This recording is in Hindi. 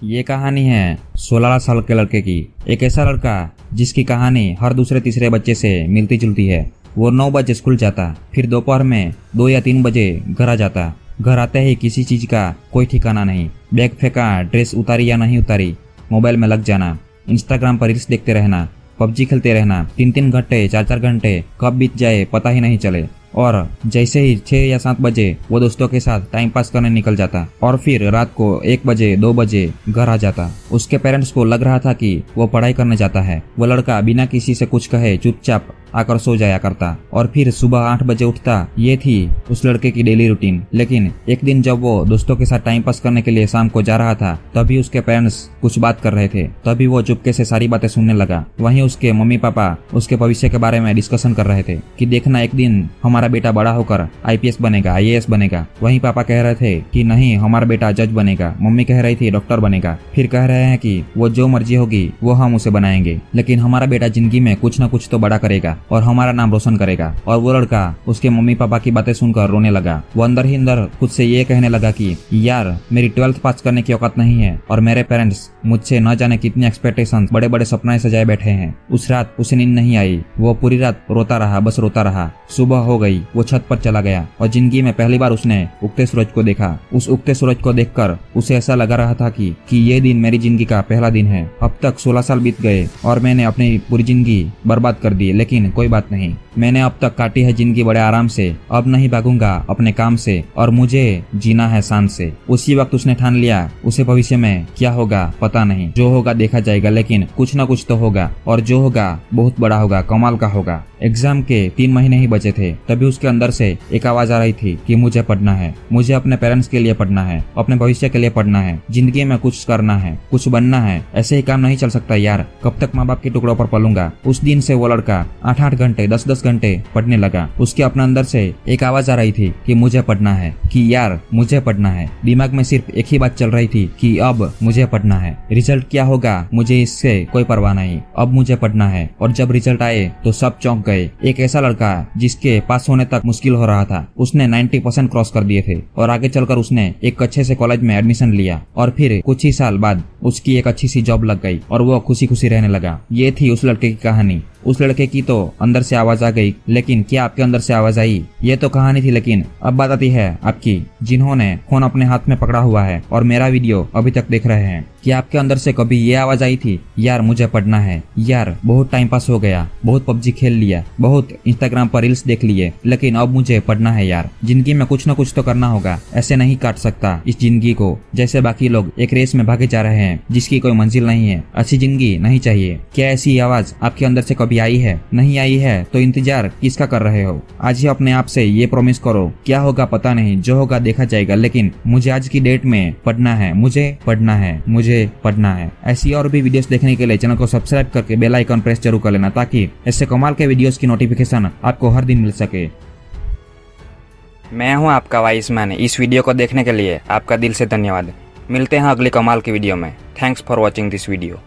ये कहानी है 16 साल के लड़के की। एक ऐसा लड़का जिसकी कहानी हर दूसरे तीसरे बच्चे से मिलती जुलती है। वो नौ बजे स्कूल जाता, फिर दोपहर में दो या तीन बजे घर आ जाता। घर आते ही किसी चीज़ का कोई ठिकाना नहीं। बैग फेंका, ड्रेस उतारी या नहीं उतारी, मोबाइल में लग जाना इंस्टाग्राम पर रील्स देखते रहना, पबजी खेलते रहना, तीन तीन घंटे, चार चार घंटे, कब बीत जाए पता ही नहीं चले। और जैसे ही छह या सात बजे वो दोस्तों के साथ टाइम पास करने निकल जाता और फिर रात को एक बजे, दो बजे घर आ जाता। उसके पेरेंट्स को लग रहा था कि वो पढ़ाई करने जाता है। वो लड़का बिना किसी से कुछ कहे, चुपचाप आकर सो जाया करता और फिर सुबह आठ बजे उठता। ये थी उस लड़के की डेली रूटीन लेकिन एक दिन जब वो दोस्तों के साथ टाइम पास करने के लिए शाम को जा रहा था, तभी उसके पेरेंट्स कुछ बात कर रहे थे। तभी वो चुपके से सारी बातें सुनने लगा। वहीं उसके मम्मी पापा उसके भविष्य के बारे में डिस्कशन कर रहे थे कि देखना एक दिन हमारा बेटा बड़ा होकर आईपीएस बनेगा आईएएस बनेगा। वहीं पापा कह रहे थे कि नहीं, हमारा बेटा जज बनेगा। मम्मी कह रही थी डॉक्टर बनेगा। फिर कह रहे हैं कि वो जो मर्ज़ी होगी, वो हम उसे बनाएँगे। लेकिन हमारा बेटा ज़िंदगी में कुछ न कुछ तो बड़ा करेगा। और हमारा नाम रोशन करेगा। और वो लड़का, उसके मम्मी पापा की बातें सुनकर रोने लगा। वो अंदर ही अंदर खुद से ये कहने लगा कि, यार, मेरी ट्वेल्थ पास करने की औकात नहीं है और मेरे पेरेंट्स मुझसे न जाने कितनी एक्सपेक्टेशन बड़े बड़े सपने सजाए बैठे हैं। उस रात उसे नींद नहीं आई। वो पूरी रात रोता रहा, बस रोता रहा। सुबह हो गई, वो छत पर चला गया और ज़िंदगी में पहली बार उसने उगते सूरज को देखा। उस उगते सूरज को देखकर उसे ऐसा लगा रहा था कि कि ये दिन मेरी ज़िंदगी का पहला दिन है। अब तक 16 साल बीत गए और मैंने अपनी पूरी ज़िंदगी बर्बाद कर दी, लेकिन कोई बात नहीं। मैंने अब तक काटी है ज़िंदगी बड़े आराम से। अब नहीं भागूँगा अपने काम से, और मुझे जीना है शान से। उसी वक्त उसने ठान लिया, उसे भविष्य में क्या होगा पता नहीं। जो होगा देखा जाएगा, लेकिन कुछ ना कुछ तो होगा, और जो होगा बहुत बड़ा होगा, कमाल का होगा। एग्ज़ाम के तीन महीने ही बचे थे, तभी उसके अंदर से एक आवाज़ आ रही थी कि मुझे पढ़ना है। मुझे अपने पेरेंट्स के लिए पढ़ना है, अपने भविष्य के लिए पढ़ना है। ज़िंदगी में कुछ करना है, कुछ बनना है, ऐसे ही काम नहीं चल सकता यार। कब तक माँ बाप के टुकड़ों पर पलूँगा। उस दिन से वो लड़का आठ आठ घंटे, दस दस घंटे पढ़ने लगा। उसके अपने अंदर से एक आवाज़ आ रही थी कि मुझे पढ़ना है, कि यार, मुझे पढ़ना है। दिमाग में सिर्फ़ एक ही बात चल रही थी कि अब मुझे पढ़ना है। रिज़ल्ट क्या होगा? मुझे इससे कोई परवाह नहीं। अब मुझे पढ़ना है। और जब रिज़ल्ट आए तो सब चौंक गए। एक ऐसा लड़का जिसके पास होने तक मुश्किल हो रहा था, उसने 90 परसेंट क्रॉस कर दिए थे। और आगे चलकर उसने एक अच्छे से कॉलेज में एडमिशन लिया। और फिर कुछ ही साल बाद उसकी एक अच्छी सी जॉब लग गई और वो खुशी खुशी रहने लगा। ये थी उस लड़के की कहानी। उस लड़के की तो अंदर से आवाज़ आ गई, लेकिन क्या आपके अंदर से आवाज़ आई? ये तो कहानी थी, लेकिन अब बात आती है आपकी, जिन्होंने फ़ोन अपने हाथ में पकड़ा हुआ है और मेरा वीडियो अभी तक देख रहे हैं। क्या आपके अंदर से कभी ये आवाज़ आई थी? यार, मुझे पढ़ना है। यार, बहुत टाइम पास हो गया, बहुत पबजी खेल लिया, बहुत इंस्टाग्राम पर रील्स देख लिए, लेकिन अब मुझे पढ़ना है यार। ज़िंदगी में कुछ न कुछ तो करना होगा, ऐसे नहीं काट सकता इस ज़िंदगी को, जैसे बाकी लोग एक रेस में भागे जा रहे हैं। जिसकी कोई मंजिल नहीं है। अच्छी ज़िंदगी नहीं चाहिए। क्या ऐसी आवाज़ आपके अंदर से कभी आई है? नहीं आई है तो इंतज़ार किसका कर रहे हो? आज ही अपने आप से ये प्रोमिस करो। क्या होगा पता नहीं, जो होगा देखा जाएगा, लेकिन मुझे आज की डेट में पढ़ना है। मुझे पढ़ना है। मुझे पढ़ना है। ऐसी और भी वीडियोस देखने के लिए चैनल को सब्सक्राइब करके बेल आइकन प्रेस ज़रूर कर लेना, ताकि ऐसे कमाल के वीडियोस की नोटिफिकेशन आपको हर दिन मिल सके। मैं हूँ आपका वाइस मैन इस वीडियो को देखने के लिए आपका दिल से धन्यवाद। मिलते हैं अगली कमाल की वीडियो में. Thanks for watching this video